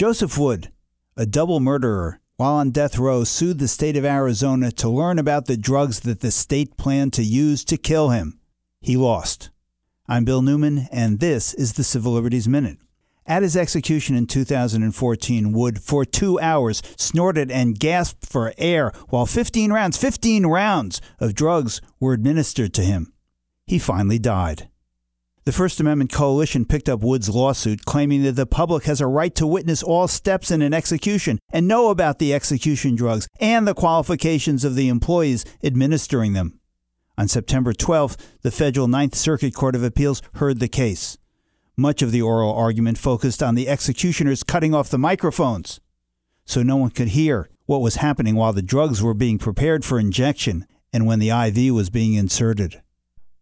Joseph Wood, a double murderer, while on death row, sued the state of Arizona to learn about the drugs that the state planned to use to kill him. He lost. I'm Bill Newman, and this is the Civil Liberties Minute. At his execution in 2014, Wood, for two hours, snorted and gasped for air while 15 rounds, 15 rounds of drugs were administered to him. He finally died. The First Amendment Coalition picked up Wood's lawsuit, claiming that the public has a right to witness all steps in an execution and know about the execution drugs and the qualifications of the employees administering them. On September 12th, the federal Ninth Circuit Court of Appeals heard the case. Much of the oral argument focused on the executioners cutting off the microphones so no one could hear what was happening while the drugs were being prepared for injection and when the IV was being inserted.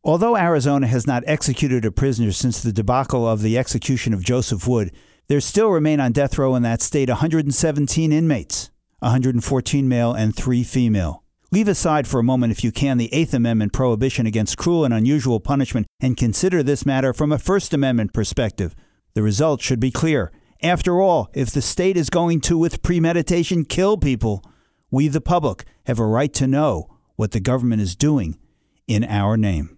Although Arizona has not executed a prisoner since the debacle of the execution of Joseph Wood, there still remain on death row in that state 117 inmates, 114 male and 3 female. Leave aside for a moment, if you can, the Eighth Amendment prohibition against cruel and unusual punishment and consider this matter from a First Amendment perspective. The result should be clear. After all, if the state is going to, with premeditation, kill people, we, the public, have a right to know what the government is doing in our name.